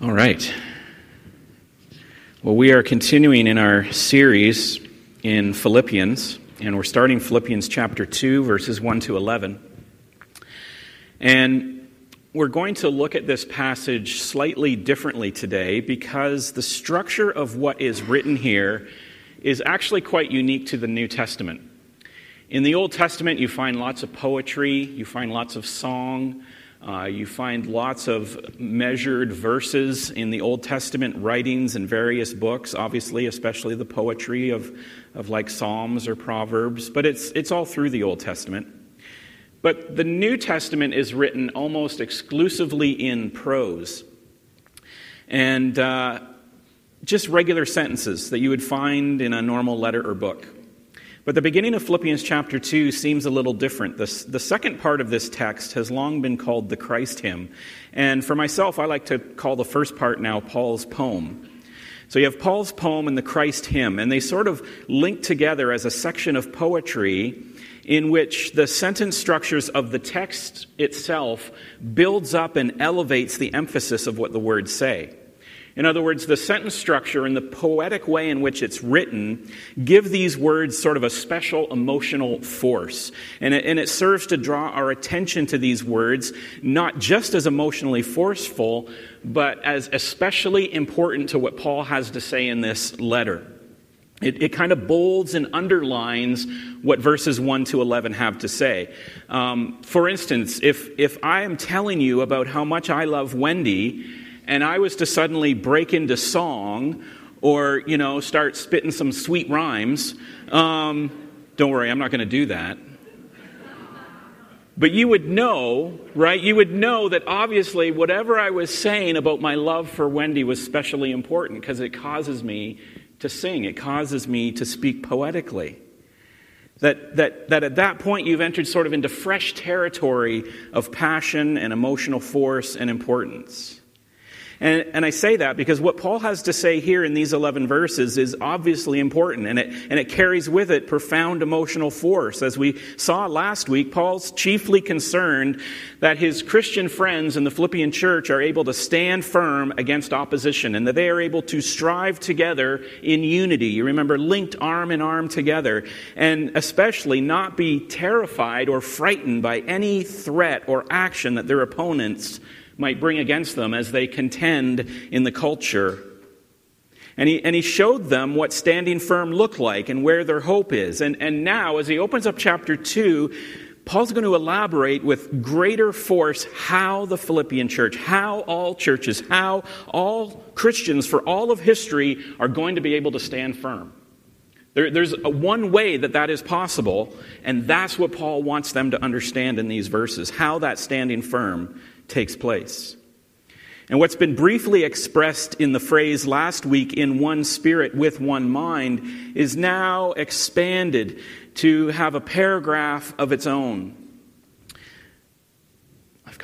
All right. Well, we are continuing in our series in Philippians, and we're starting Philippians chapter 2, verses 1 to 11. And we're going to look at this passage slightly differently today because the structure of what is written here is actually quite unique to the New Testament. In the Old Testament, you find lots of poetry, you find lots of song, uh, you find lots of measured verses in the Old Testament writings and various books, obviously, especially the poetry of, of like Psalms or Proverbs, but it's, it's all through the Old Testament. But the New Testament is written almost exclusively in prose. And uh, just regular sentences that you would find in a normal letter or book. But the beginning of Philippians chapter 2 seems a little different. The, the second part of this text has long been called the Christ hymn. And for myself, I like to call the first part now Paul's poem. So you have Paul's poem and the Christ hymn, and they sort of link together as a section of poetry in which the sentence structures of the text itself builds up and elevates the emphasis of what the words say. In other words, the sentence structure and the poetic way in which it's written give these words sort of a special emotional force. And it, and it serves to draw our attention to these words, not just as emotionally forceful, but as especially important to what Paul has to say in this letter. It, it, kind of bolds and underlines what verses 1 to 11 have to say. Um, for instance, if, if I am telling you about how much I love Wendy, and I was to suddenly break into song or, you know, start spitting some sweet rhymes, um, don't worry, I'm not going to do that. But you would know, right? You would know that obviously whatever I was saying about my love for Wendy was specially important because it causes me to sing, it causes me to speak poetically. That, that, that at that point you've entered sort of into fresh territory of passion and emotional force and importance. And, and I say that because what Paul has to say here in these 11 verses is obviously important, and it, and it carries with it profound emotional force. As we saw last week, Paul's chiefly concerned that his Christian friends in the Philippian church are able to stand firm against opposition, and that they are able to strive together in unity. You remember, linked arm in arm together, and especially not be terrified or frightened by any threat or action that their opponents might bring against them as they contend in the culture. And he, and he showed them what standing firm looked like and where their hope is. And, and now, as he opens up chapter 2, Paul's going to elaborate with greater force how the Philippian church, how all churches, how all Christians for all of history are going to be able to stand firm. There, there's a, one way that that is possible, and that's what Paul wants them to understand in these verses how that standing firm takes place. And what's been briefly expressed in the phrase last week, in one spirit with one mind, is now expanded to have a paragraph of its own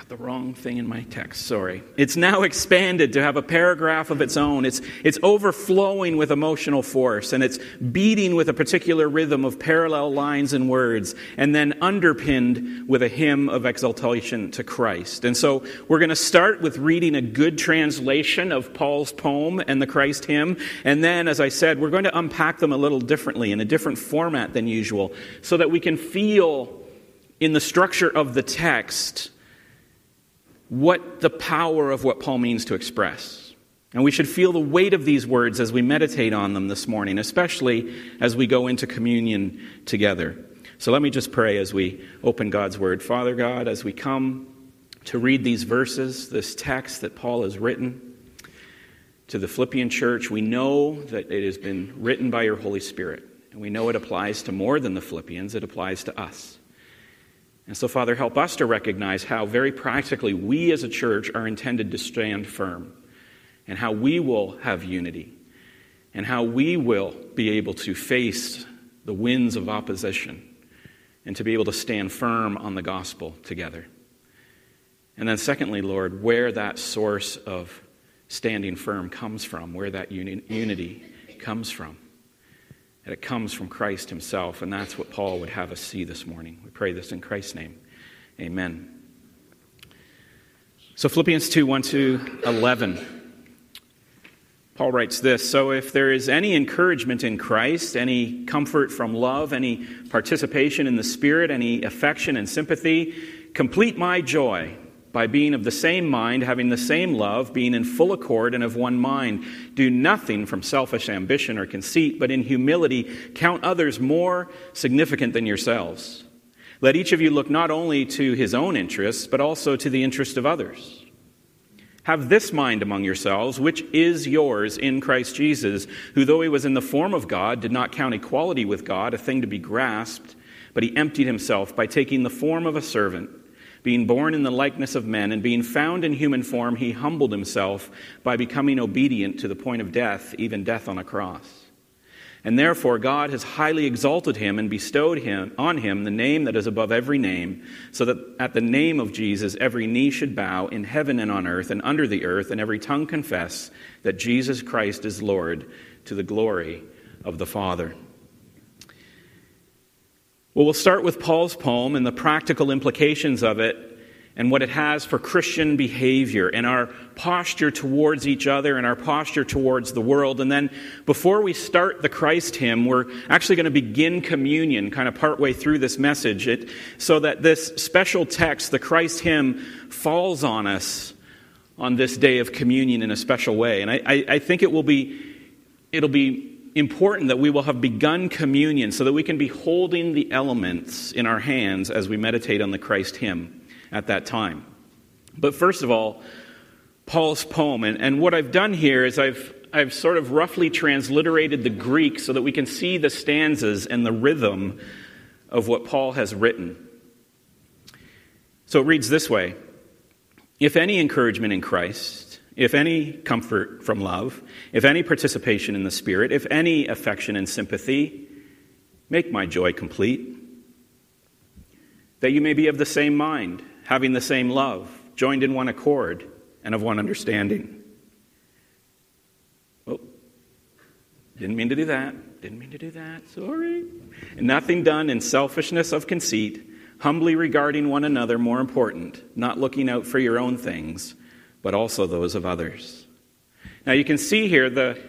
the wrong thing in my text, sorry. It's now expanded to have a paragraph of its own. It's, it's overflowing with emotional force, and it's beating with a particular rhythm of parallel lines and words, and then underpinned with a hymn of exaltation to Christ. And so we're going to start with reading a good translation of Paul's poem and the Christ hymn, and then, as I said, we're going to unpack them a little differently in a different format than usual, so that we can feel in the structure of the text what the power of what Paul means to express. And we should feel the weight of these words as we meditate on them this morning, especially as we go into communion together. So let me just pray as we open God's word. Father God, as we come to read these verses, this text that Paul has written to the Philippian church, we know that it has been written by your Holy Spirit. And we know it applies to more than the Philippians, it applies to us. And so, Father, help us to recognize how very practically we as a church are intended to stand firm, and how we will have unity, and how we will be able to face the winds of opposition, and to be able to stand firm on the gospel together. And then, secondly, Lord, where that source of standing firm comes from, where that uni- unity comes from that it comes from Christ Himself, and that's what Paul would have us see this morning. We pray this in Christ's name. Amen. So, Philippians 2 1 to 11. Paul writes this So if there is any encouragement in Christ, any comfort from love, any participation in the Spirit, any affection and sympathy, complete my joy by being of the same mind, having the same love, being in full accord and of one mind. Do nothing from selfish ambition or conceit, but in humility count others more significant than yourselves. Let each of you look not only to his own interests, but also to the interest of others. Have this mind among yourselves, which is yours in Christ Jesus, who, though he was in the form of God, did not count equality with God a thing to be grasped, but he emptied himself by taking the form of a servant. Being born in the likeness of men and being found in human form, he humbled himself by becoming obedient to the point of death, even death on a cross. And therefore, God has highly exalted him and bestowed him, on him the name that is above every name, so that at the name of Jesus every knee should bow in heaven and on earth and under the earth, and every tongue confess that Jesus Christ is Lord to the glory of the Father. Well, we'll start with Paul's poem and the practical implications of it and what it has for Christian behavior and our posture towards each other and our posture towards the world. And then before we start the Christ hymn, we're actually going to begin communion kind of partway through this message it, so that this special text, the Christ hymn, falls on us on this day of communion in a special way. And I, I, I think it will be, it'll be important that we will have begun communion so that we can be holding the elements in our hands as we meditate on the Christ hymn at that time. But first of all, Paul's poem. And, and what I've done here is I've, I've sort of roughly transliterated the Greek so that we can see the stanzas and the rhythm of what Paul has written. So it reads this way If any encouragement in Christ, if any comfort from love, if any participation in the Spirit, if any affection and sympathy, make my joy complete. That you may be of the same mind having the same love, joined in one accord, and of one understanding. Oh, didn't mean to do that. Didn't mean to do that. Sorry. Nothing done in selfishness of conceit, humbly regarding one another more important, not looking out for your own things, but also those of others. Now you can see here the,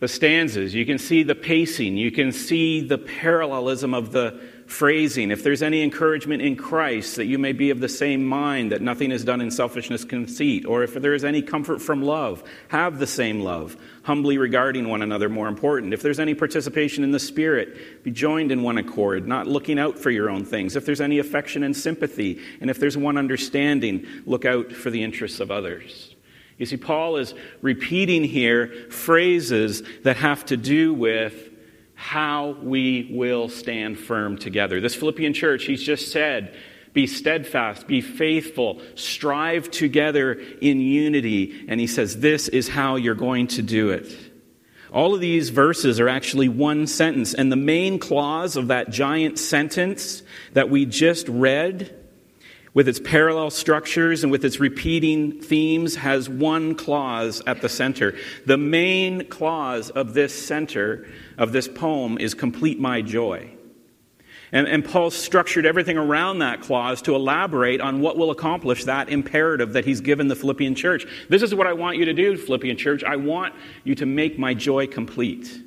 the stanzas, you can see the pacing, you can see the parallelism of the phrasing, if there's any encouragement in Christ, that you may be of the same mind, that nothing is done in selfishness, conceit, or if there is any comfort from love, have the same love, humbly regarding one another more important. If there's any participation in the Spirit, be joined in one accord, not looking out for your own things. If there's any affection and sympathy, and if there's one understanding, look out for the interests of others. You see, Paul is repeating here phrases that have to do with how we will stand firm together. This Philippian church, he's just said, be steadfast, be faithful, strive together in unity. And he says, this is how you're going to do it. All of these verses are actually one sentence. And the main clause of that giant sentence that we just read, with its parallel structures and with its repeating themes, has one clause at the center. The main clause of this center of this poem is complete my joy. And, and Paul structured everything around that clause to elaborate on what will accomplish that imperative that he's given the Philippian church. This is what I want you to do, Philippian church. I want you to make my joy complete.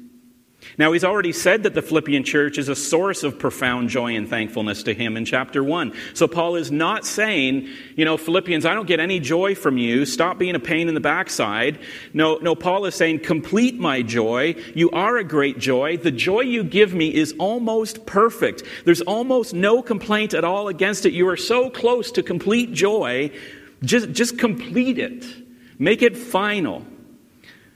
Now, he's already said that the Philippian church is a source of profound joy and thankfulness to him in chapter 1. So, Paul is not saying, you know, Philippians, I don't get any joy from you. Stop being a pain in the backside. No, no, Paul is saying, complete my joy. You are a great joy. The joy you give me is almost perfect. There's almost no complaint at all against it. You are so close to complete joy. Just, just complete it, make it final.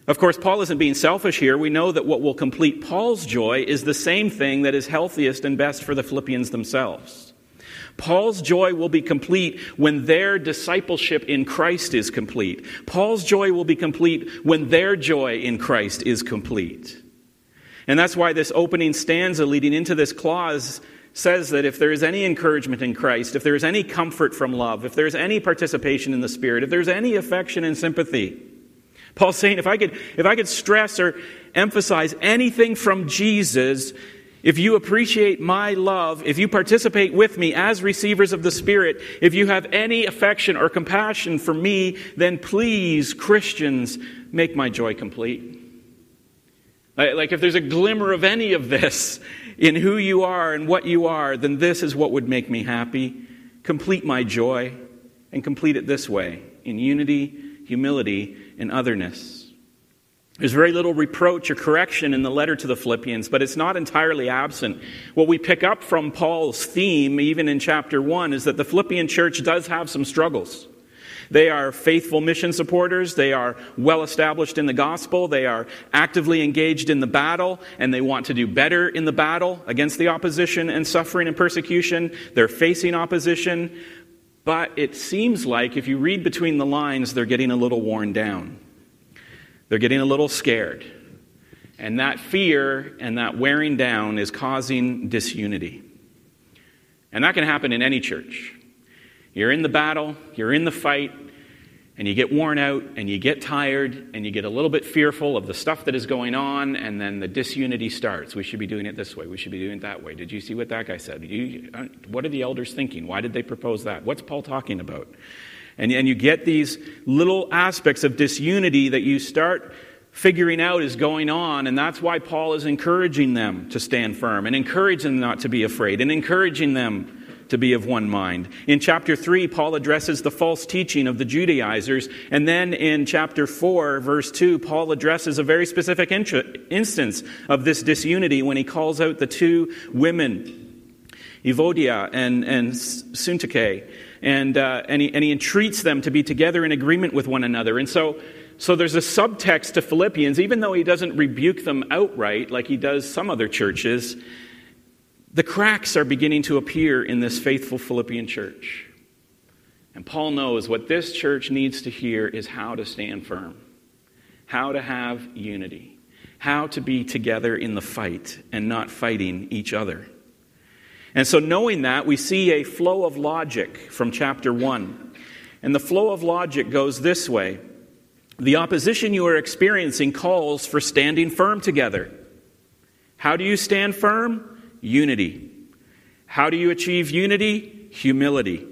Of course, Paul isn't being selfish here. We know that what will complete Paul's joy is the same thing that is healthiest and best for the Philippians themselves. Paul's joy will be complete when their discipleship in Christ is complete. Paul's joy will be complete when their joy in Christ is complete. And that's why this opening stanza leading into this clause says that if there is any encouragement in Christ, if there is any comfort from love, if there is any participation in the Spirit, if there's any affection and sympathy, Paul's saying if I could, if I could stress or emphasize anything from Jesus, if you appreciate my love, if you participate with me as receivers of the Spirit, if you have any affection or compassion for me, then please, Christians, make my joy complete. Like, if there's a glimmer of any of this in who you are and what you are, then this is what would make me happy. Complete my joy and complete it this way in unity, humility, and otherness. There's very little reproach or correction in the letter to the Philippians, but it's not entirely absent. What we pick up from Paul's theme, even in chapter 1, is that the Philippian church does have some struggles. They are faithful mission supporters. They are well established in the gospel. They are actively engaged in the battle, and they want to do better in the battle against the opposition and suffering and persecution. They're facing opposition, but it seems like if you read between the lines, they're getting a little worn down. They're getting a little scared. And that fear and that wearing down is causing disunity. And that can happen in any church. You're in the battle, you're in the fight, and you get worn out and you get tired and you get a little bit fearful of the stuff that is going on, and then the disunity starts. We should be doing it this way, we should be doing it that way. Did you see what that guy said? You, uh, what are the elders thinking? Why did they propose that? What's Paul talking about? And, and you get these little aspects of disunity that you start figuring out is going on, and that's why Paul is encouraging them to stand firm and encouraging them not to be afraid and encouraging them to be of one mind. In chapter 3, Paul addresses the false teaching of the Judaizers, and then in chapter 4, verse 2, Paul addresses a very specific instance of this disunity when he calls out the two women, Evodia and, and Syntyche and, uh, and, he, and he entreats them to be together in agreement with one another. And so, so there's a subtext to Philippians, even though he doesn't rebuke them outright like he does some other churches, the cracks are beginning to appear in this faithful Philippian church. And Paul knows what this church needs to hear is how to stand firm, how to have unity, how to be together in the fight and not fighting each other. And so, knowing that, we see a flow of logic from chapter 1. And the flow of logic goes this way The opposition you are experiencing calls for standing firm together. How do you stand firm? Unity. How do you achieve unity? Humility.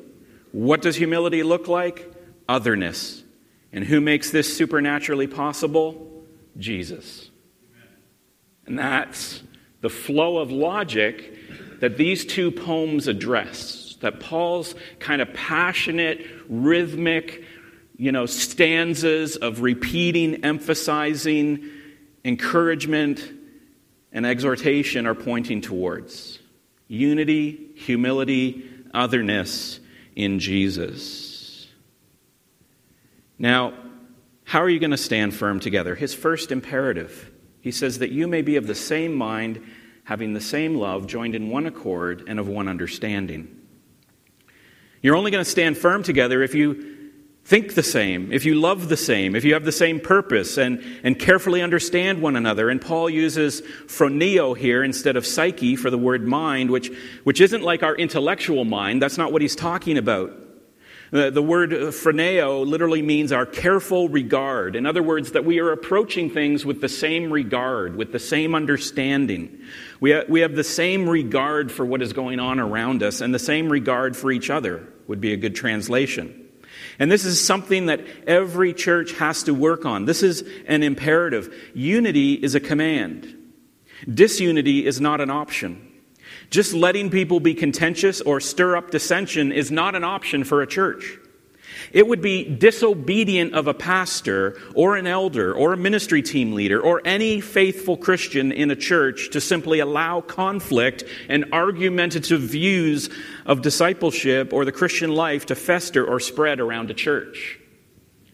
What does humility look like? Otherness. And who makes this supernaturally possible? Jesus. And that's the flow of logic that these two poems address, that Paul's kind of passionate, rhythmic, you know, stanzas of repeating, emphasizing, encouragement, and exhortation are pointing towards unity, humility, otherness in Jesus. Now, how are you going to stand firm together? His first imperative. He says that you may be of the same mind having the same love, joined in one accord and of one understanding. You're only going to stand firm together if you think the same, if you love the same, if you have the same purpose and, and carefully understand one another. And Paul uses phroneo here instead of psyche for the word mind, which, which isn't like our intellectual mind. That's not what he's talking about. The, the word phroneo literally means our careful regard. In other words, that we are approaching things with the same regard, with the same understanding. We, ha- we have the same regard for what is going on around us and the same regard for each other, would be a good translation. And this is something that every church has to work on. This is an imperative. Unity is a command. Disunity is not an option. Just letting people be contentious or stir up dissension is not an option for a church. It would be disobedient of a pastor or an elder or a ministry team leader or any faithful Christian in a church to simply allow conflict and argumentative views of discipleship or the Christian life to fester or spread around a church.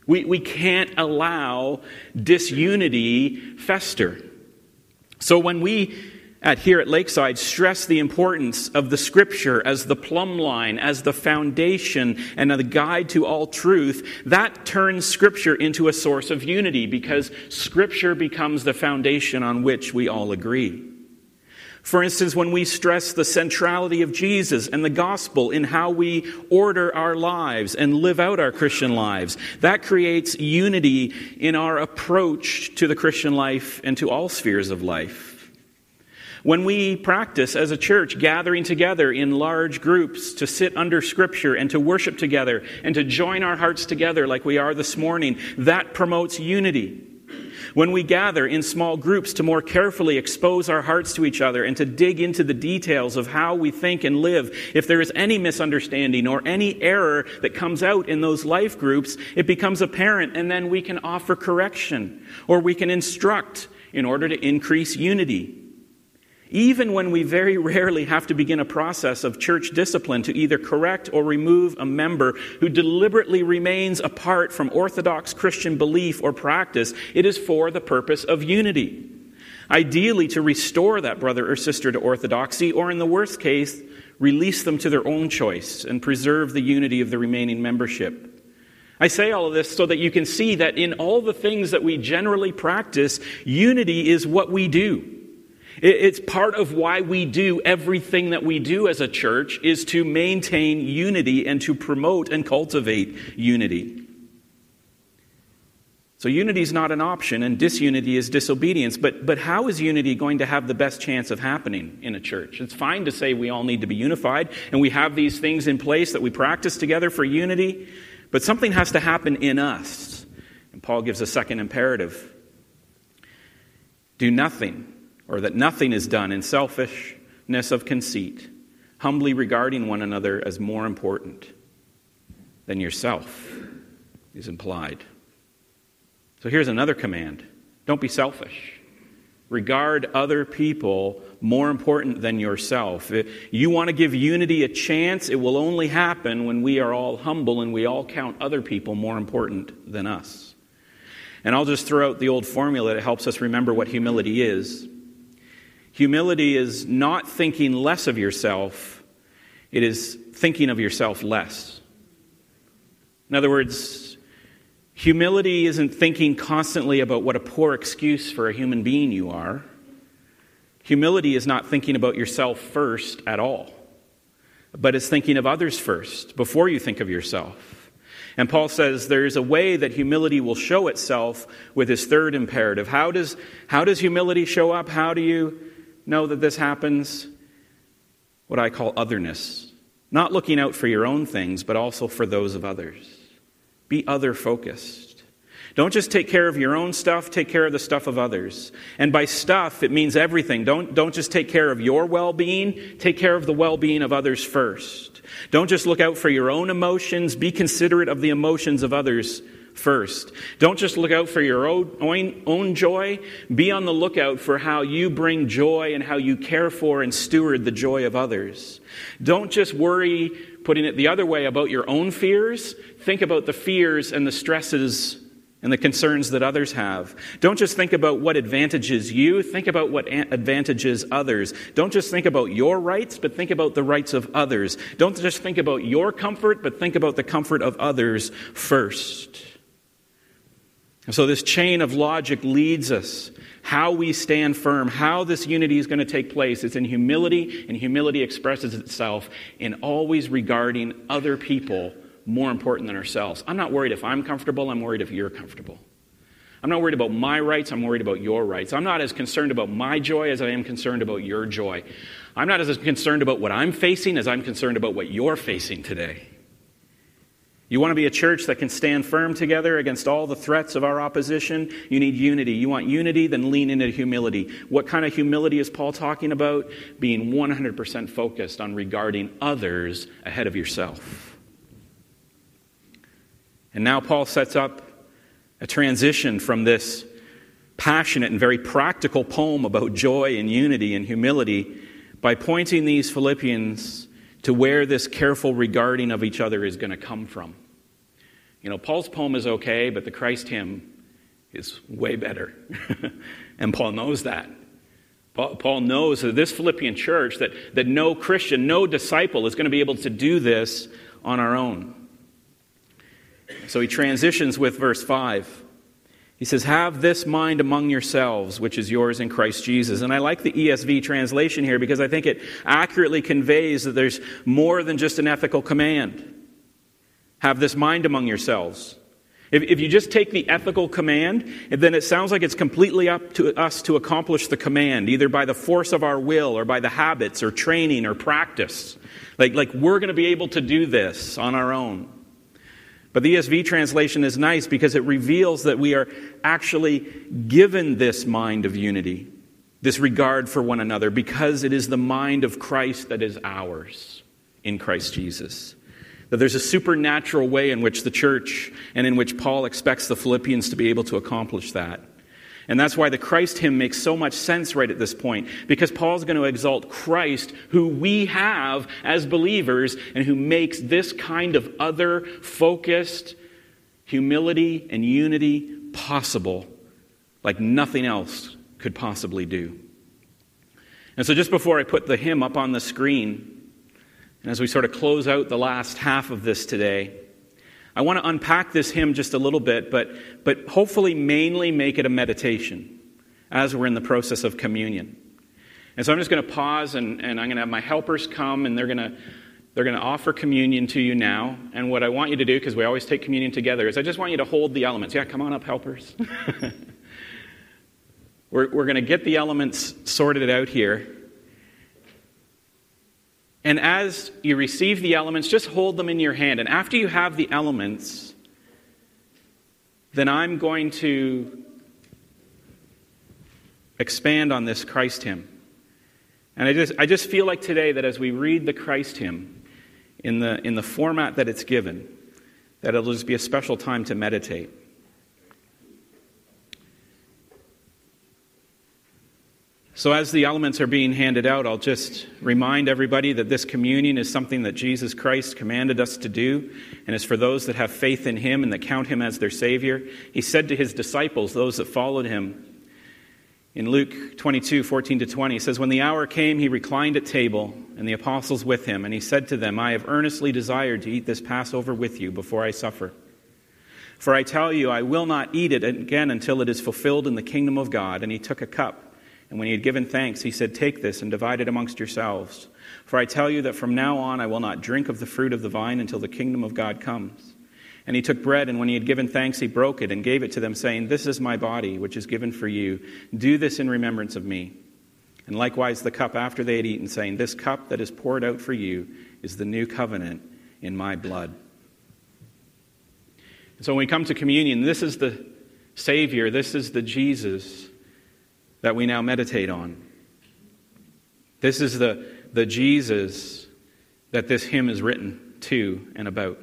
We, we can't allow disunity fester. So when we at here at Lakeside stress the importance of the scripture as the plumb line, as the foundation, and the guide to all truth, that turns scripture into a source of unity because scripture becomes the foundation on which we all agree. For instance, when we stress the centrality of Jesus and the gospel in how we order our lives and live out our Christian lives, that creates unity in our approach to the Christian life and to all spheres of life. When we practice as a church gathering together in large groups to sit under Scripture and to worship together and to join our hearts together like we are this morning, that promotes unity. When we gather in small groups to more carefully expose our hearts to each other and to dig into the details of how we think and live, if there is any misunderstanding or any error that comes out in those life groups, it becomes apparent and then we can offer correction or we can instruct in order to increase unity. Even when we very rarely have to begin a process of church discipline to either correct or remove a member who deliberately remains apart from orthodox Christian belief or practice, it is for the purpose of unity. Ideally, to restore that brother or sister to orthodoxy, or in the worst case, release them to their own choice and preserve the unity of the remaining membership. I say all of this so that you can see that in all the things that we generally practice, unity is what we do. It's part of why we do everything that we do as a church is to maintain unity and to promote and cultivate unity. So unity is not an option and disunity is disobedience. But, but how is unity going to have the best chance of happening in a church? It's fine to say we all need to be unified and we have these things in place that we practice together for unity, but something has to happen in us. And Paul gives a second imperative. Do nothing or that nothing is done in selfishness of conceit, humbly regarding one another as more important than yourself, is implied. So here's another command don't be selfish. Regard other people more important than yourself. If you want to give unity a chance, it will only happen when we are all humble and we all count other people more important than us. And I'll just throw out the old formula that helps us remember what humility is. Humility is not thinking less of yourself, it is thinking of yourself less. In other words, humility isn't thinking constantly about what a poor excuse for a human being you are. Humility is not thinking about yourself first at all, but is thinking of others first before you think of yourself. And Paul says there is a way that humility will show itself with his third imperative. How does, how does humility show up? How do you know that this happens? What I call otherness. Not looking out for your own things, but also for those of others. Be other focused. Don't just take care of your own stuff, take care of the stuff of others. And by stuff, it means everything. Don't, don't just take care of your well being, take care of the well being of others first. Don't just look out for your own emotions, be considerate of the emotions of others first. Don't just look out for your own, own joy, be on the lookout for how you bring joy and how you care for and steward the joy of others. Don't just worry, putting it the other way, about your own fears. Think about the fears and the stresses and the concerns that others have. Don't just think about what advantages you, think about what advantages others. Don't just think about your rights, but think about the rights of others. Don't just think about your comfort, but think about the comfort of others first. And so this chain of logic leads us how we stand firm, how this unity is going to take place. It's in humility, and humility expresses itself in always regarding other people more important than ourselves. I'm not worried if I'm comfortable, I'm worried if you're comfortable. I'm not worried about my rights, I'm worried about your rights. I'm not as concerned about my joy as I am concerned about your joy. I'm not as concerned about what I'm facing as I'm concerned about what you're facing today. You want to be a church that can stand firm together against all the threats of our opposition? You need unity. You want unity? Then lean into humility. What kind of humility is Paul talking about? Being 100% focused on regarding others ahead of yourself. And now Paul sets up a transition from this passionate and very practical poem about joy and unity and humility by pointing these Philippians to where this careful regarding of each other is going to come from. You know, Paul's poem is okay, but the Christ hymn is way better. and Paul knows that. Paul knows that this Philippian church, that, that no Christian, no disciple is going to be able to do this on our own. So he transitions with verse 5. He says, Have this mind among yourselves, which is yours in Christ Jesus. And I like the ESV translation here because I think it accurately conveys that there's more than just an ethical command. Have this mind among yourselves. If, if you just take the ethical command, then it sounds like it's completely up to us to accomplish the command, either by the force of our will or by the habits or training or practice. Like, like we're going to be able to do this on our own. But the ESV translation is nice because it reveals that we are actually given this mind of unity, this regard for one another, because it is the mind of Christ that is ours in Christ Jesus. That there's a supernatural way in which the church and in which Paul expects the Philippians to be able to accomplish that. And that's why the Christ hymn makes so much sense right at this point, because Paul's going to exalt Christ, who we have as believers, and who makes this kind of other focused humility and unity possible like nothing else could possibly do. And so, just before I put the hymn up on the screen, and as we sort of close out the last half of this today, I want to unpack this hymn just a little bit, but, but hopefully mainly make it a meditation as we're in the process of communion. And so I'm just going to pause and, and I'm going to have my helpers come and they're going to they're going to offer communion to you now. And what I want you to do, because we always take communion together, is I just want you to hold the elements. Yeah, come on up, helpers. we're, we're going to get the elements sorted out here. And as you receive the elements, just hold them in your hand. And after you have the elements, then I'm going to expand on this Christ hymn. And I just, I just feel like today that as we read the Christ hymn in the, in the format that it's given, that it'll just be a special time to meditate. So, as the elements are being handed out, I'll just remind everybody that this communion is something that Jesus Christ commanded us to do, and is for those that have faith in Him and that count Him as their Savior. He said to His disciples, those that followed Him, in Luke 22, 14 to 20, he says, When the hour came, he reclined at table, and the apostles with him, and he said to them, I have earnestly desired to eat this Passover with you before I suffer. For I tell you, I will not eat it again until it is fulfilled in the kingdom of God. And he took a cup. And when he had given thanks, he said, Take this and divide it amongst yourselves. For I tell you that from now on I will not drink of the fruit of the vine until the kingdom of God comes. And he took bread, and when he had given thanks, he broke it and gave it to them, saying, This is my body, which is given for you. Do this in remembrance of me. And likewise the cup after they had eaten, saying, This cup that is poured out for you is the new covenant in my blood. So when we come to communion, this is the Savior, this is the Jesus that we now meditate on. This is the, the Jesus that this hymn is written to and about.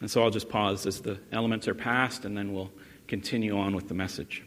And so I'll just pause as the elements are passed, and then we'll continue on with the message.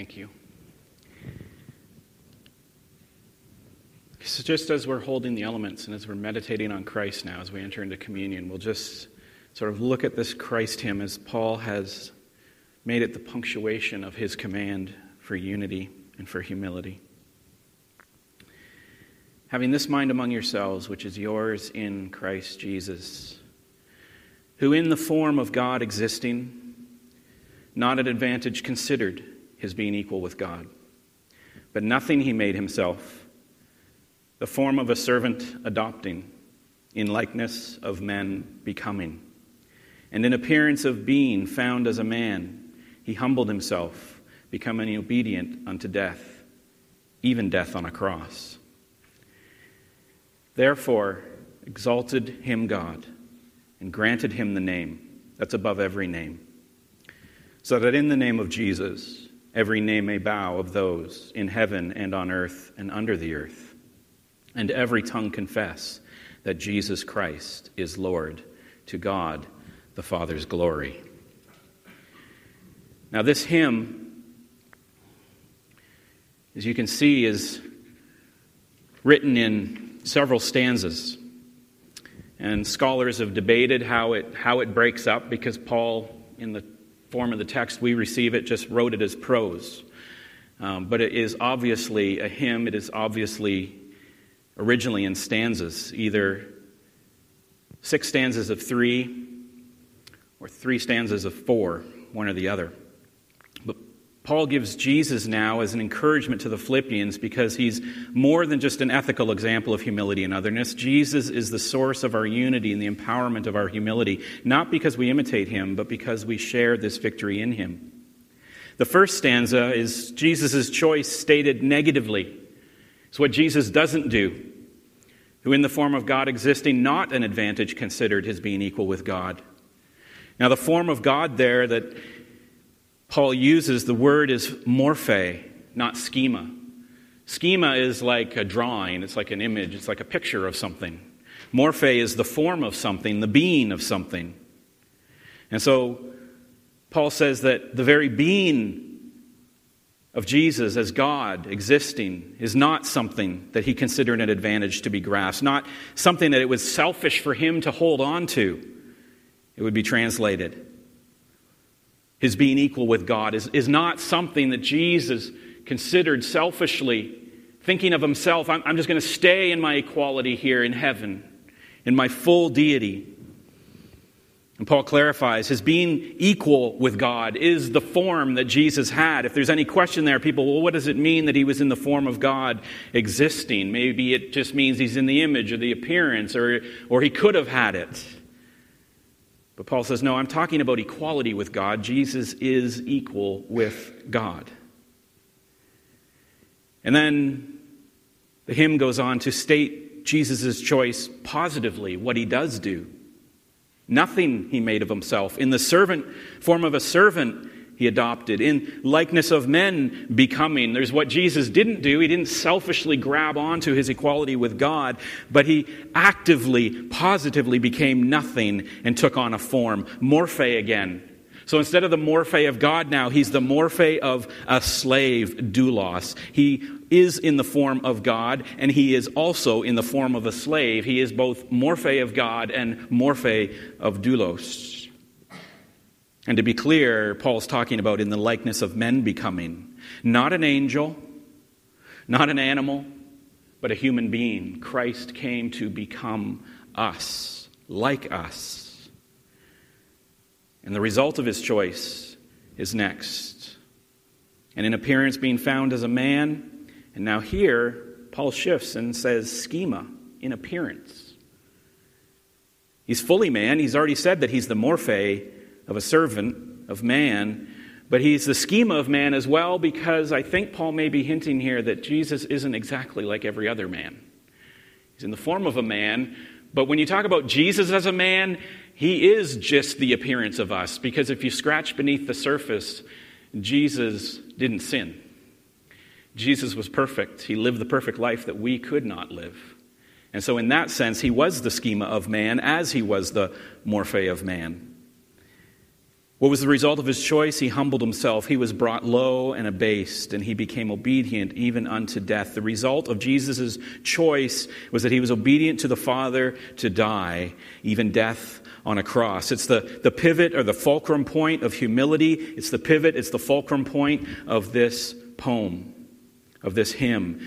Thank you. So, just as we're holding the elements and as we're meditating on Christ now, as we enter into communion, we'll just sort of look at this Christ hymn as Paul has made it the punctuation of his command for unity and for humility. Having this mind among yourselves, which is yours in Christ Jesus, who in the form of God existing, not at advantage considered his being equal with God, but nothing he made himself, the form of a servant adopting, in likeness of men becoming, and in appearance of being found as a man, he humbled himself, becoming obedient unto death, even death on a cross. Therefore, exalted him God and granted him the name that's above every name, so that in the name of Jesus every name may bow of those in heaven and on earth and under the earth, and every tongue confess that Jesus Christ is Lord to God the Father's glory. Now, this hymn, as you can see, is written in several stanzas. And scholars have debated how it, how it breaks up because Paul, in the form of the text we receive it, just wrote it as prose. Um, but it is obviously a hymn, it is obviously originally in stanzas, either six stanzas of three or three stanzas of four, one or the other. Paul gives Jesus now as an encouragement to the Philippians because he's more than just an ethical example of humility and otherness. Jesus is the source of our unity and the empowerment of our humility, not because we imitate him, but because we share this victory in him. The first stanza is Jesus' choice stated negatively. It's what Jesus doesn't do, who in the form of God existing, not an advantage considered his being equal with God. Now, the form of God there that Paul uses, the word is morphe, not schema. Schema is like a drawing, it's like an image, it's like a picture of something. Morphe is the form of something, the being of something. And so Paul says that the very being of Jesus as God existing is not something that he considered an advantage to be grasped, not something that it was selfish for him to hold on to. It would be translated his being equal with God, is, is not something that Jesus considered selfishly, thinking of himself, I'm, I'm just going to stay in my equality here in heaven, in my full deity. And Paul clarifies his being equal with God is the form that Jesus had. If there's any question there, people, well, what does it mean that he was in the form of God existing? Maybe it just means he's in the image or the appearance, or, or he could have had it. But Paul says, no, I'm talking about equality with God. Jesus is equal with God. And then the hymn goes on to state Jesus' choice positively, what he does do. Nothing he made of himself. In the servant form of a servant, he adopted. In likeness of men becoming. There's what Jesus didn't do. He didn't selfishly grab onto his equality with God, but he actively, positively became nothing and took on a form. Morphe again. So instead of the morphe of God now, he's the morphe of a slave, doulos. He is in the form of God, and he is also in the form of a slave. He is both morphe of God and morphe of doulos. And to be clear, Paul's talking about in the likeness of men becoming, not an angel, not an animal, but a human being. Christ came to become us, like us. And the result of his choice is next. And in appearance, being found as a man. And now here, Paul shifts and says, schema, in appearance. He's fully man. He's already said that he's the morphe of a servant of man, but he's the schema of man as well because I think Paul may be hinting here that Jesus isn't exactly like every other man. He's in the form of a man, but when you talk about Jesus as a man, he is just the appearance of us because if you scratch beneath the surface, Jesus didn't sin. Jesus was perfect. He lived the perfect life that we could not live. And so, in that sense, he was the schema of man as he was the morphe of man. What was the result of his choice? He humbled himself. He was brought low and abased, and he became obedient even unto death. The result of Jesus' choice was that he was obedient to the Father to die, even death on a cross. It's the, the pivot or the fulcrum point of humility. It's the pivot, it's the fulcrum point of this poem, of this hymn.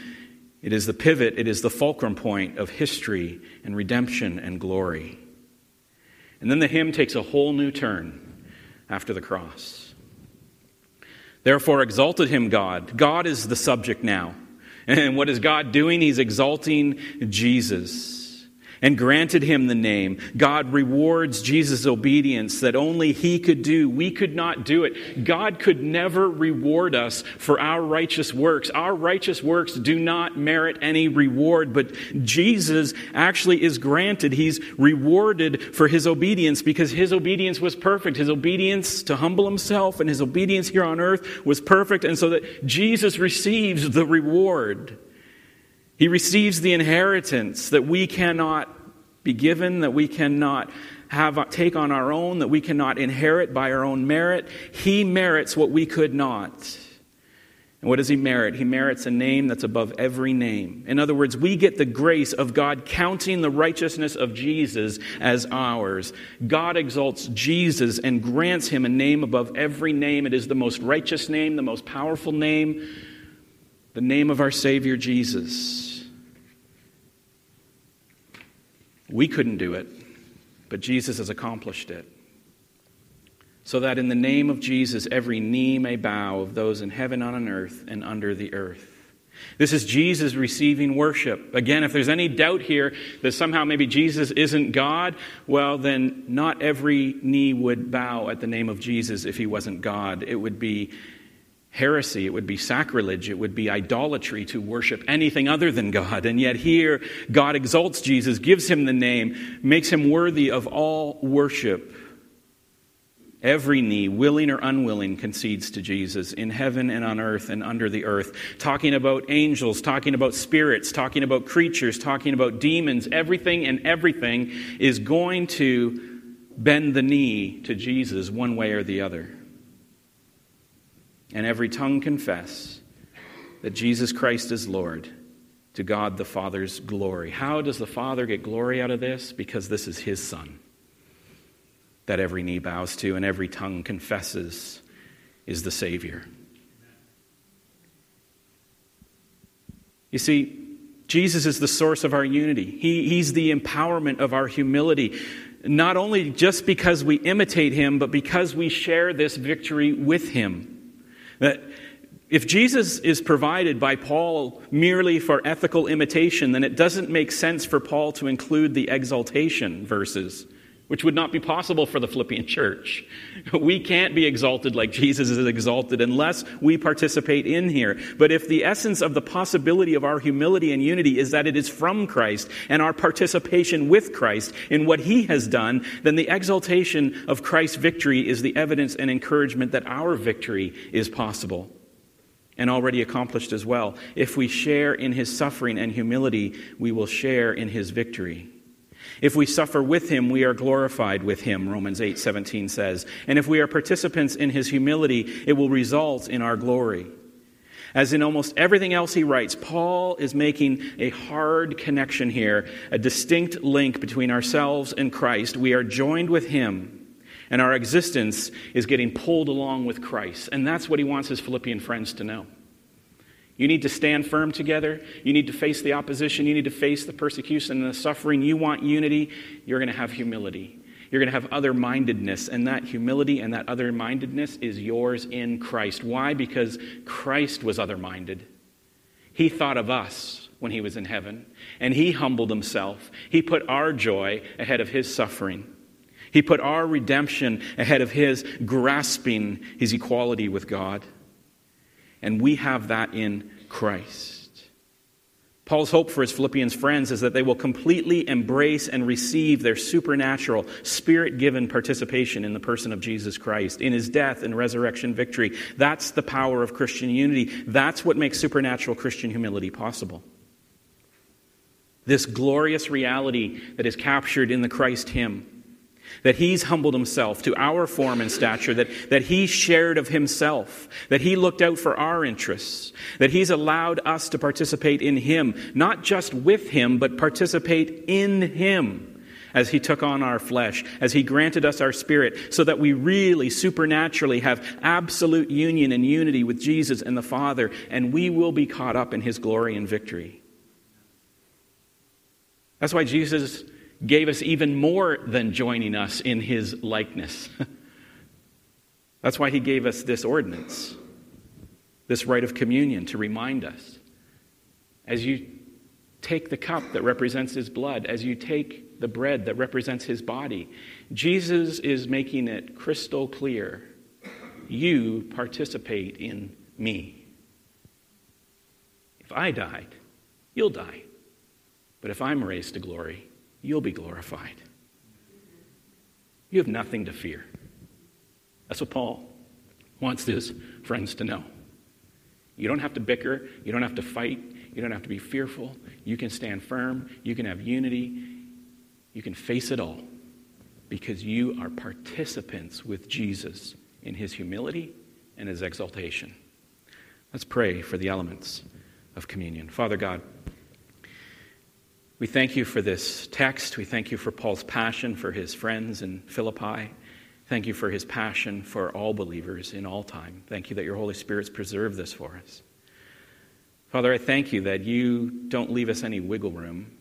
It is the pivot, it is the fulcrum point of history and redemption and glory. And then the hymn takes a whole new turn after the cross. Therefore, exalted him God. God is the subject now. And what is God doing? He's exalting Jesus and granted him the name. God rewards Jesus' obedience that only he could do. We could not do it. God could never reward us for our righteous works. Our righteous works do not merit any reward, but Jesus actually is granted. He's rewarded for his obedience because his obedience was perfect. His obedience to humble himself and his obedience here on earth was perfect, and so that Jesus receives the reward. He receives the inheritance that we cannot be given, that we cannot have, take on our own, that we cannot inherit by our own merit. He merits what we could not. And what does he merit? He merits a name that's above every name. In other words, we get the grace of God counting the righteousness of Jesus as ours. God exalts Jesus and grants him a name above every name. It is the most righteous name, the most powerful name, the name of our Savior Jesus. We couldn't do it, but Jesus has accomplished it. So that in the name of Jesus, every knee may bow of those in heaven, on earth, and under the earth. This is Jesus receiving worship. Again, if there's any doubt here that somehow maybe Jesus isn't God, well, then not every knee would bow at the name of Jesus if he wasn't God. It would be heresy, it would be sacrilege, it would be idolatry to worship anything other than God. And yet here, God exalts Jesus, gives him the name, makes him worthy of all worship. Every knee, willing or unwilling, concedes to Jesus in heaven and on earth and under the earth. Talking about angels, talking about spirits, talking about creatures, talking about demons, everything and everything is going to bend the knee to Jesus one way or the other and every tongue confess that Jesus Christ is Lord to God the Father's glory. How does the Father get glory out of this? Because this is his Son that every knee bows to and every tongue confesses is the Savior. You see, Jesus is the source of our unity. He, he's the empowerment of our humility. Not only just because we imitate him, but because we share this victory with him. That if Jesus is provided by Paul merely for ethical imitation, then it doesn't make sense for Paul to include the exaltation verses, which would not be possible for the Philippian church. We can't be exalted like Jesus is exalted unless we participate in here. But if the essence of the possibility of our humility and unity is that it is from Christ and our participation with Christ in what he has done, then the exaltation of Christ's victory is the evidence and encouragement that our victory is possible and already accomplished as well. If we share in his suffering and humility, we will share in his victory. If we suffer with him, we are glorified with him, Romans 8:17 says. And if we are participants in his humility, it will result in our glory. As in almost everything else he writes, Paul is making a hard connection here, a distinct link between ourselves and Christ. We are joined with him and our existence is getting pulled along with Christ. And that's what he wants his Philippian friends to know. You need to stand firm together. You need to face the opposition. You need to face the persecution and the suffering. You want unity. You're going to have humility. You're going to have other mindedness. And that humility and that other mindedness is yours in Christ. Why? Because Christ was other minded. He thought of us when he was in heaven, and he humbled himself. He put our joy ahead of his suffering. He put our redemption ahead of his grasping his equality with God. And we have that in Christ. Paul's hope for his Philippians friends is that they will completely embrace and receive their supernatural, spirit given participation in the person of Jesus Christ, in his death and resurrection victory. That's the power of Christian unity. That's what makes supernatural Christian humility possible. This glorious reality that is captured in the Christ hymn that he's humbled himself to our form and stature, that, that he shared of himself, that he looked out for our interests, that he's allowed us to participate in him, not just with him, but participate in him as he took on our flesh, as he granted us our spirit, so that we really supernaturally have absolute union and unity with Jesus and the Father, and we will be caught up in his glory and victory. That's why Jesus gave us even more than joining us in his likeness. That's why he gave us this ordinance, this rite of communion to remind us. As you take the cup that represents his blood, as you take the bread that represents his body, Jesus is making it crystal clear you participate in me. If I died, you'll die. But if I'm raised to glory, you'll be glorified. You have nothing to fear. That's what Paul wants his friends to know. You don't have to bicker, you don't have to fight, you don't have to be fearful. You can stand firm, you can have unity, you can face it all because you are participants with Jesus in his humility and his exaltation. Let's pray for the elements of communion. Father God, we thank you for this text. We thank you for Paul's passion for his friends in Philippi. Thank you for his passion for all believers in all time. Thank you that your Holy Spirit's preserved this for us. Father, I thank you that you don't leave us any wiggle room.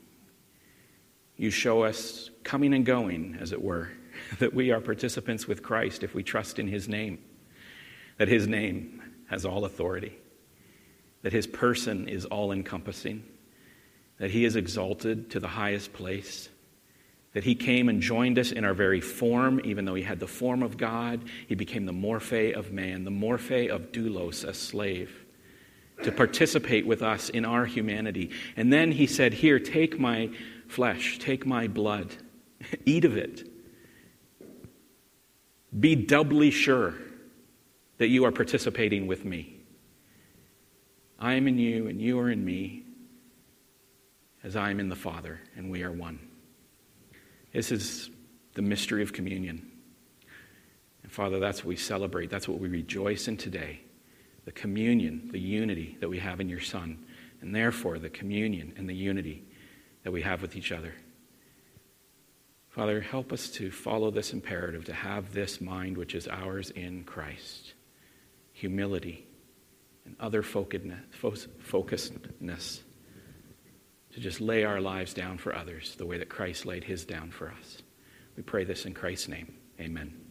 You show us coming and going, as it were, that we are participants with Christ if we trust in his name, that his name has all authority, that his person is all encompassing that he is exalted to the highest place, that he came and joined us in our very form, even though he had the form of God. He became the morphe of man, the morphe of doulos, a slave, to participate with us in our humanity. And then he said, Here, take my flesh, take my blood, eat of it. Be doubly sure that you are participating with me. I am in you, and you are in me as I am in the Father, and we are one. This is the mystery of communion. And Father, that's what we celebrate. That's what we rejoice in today the communion, the unity that we have in your Son, and therefore the communion and the unity that we have with each other. Father, help us to follow this imperative, to have this mind which is ours in Christ humility and other focusedness to just lay our lives down for others the way that Christ laid his down for us. We pray this in Christ's name. Amen.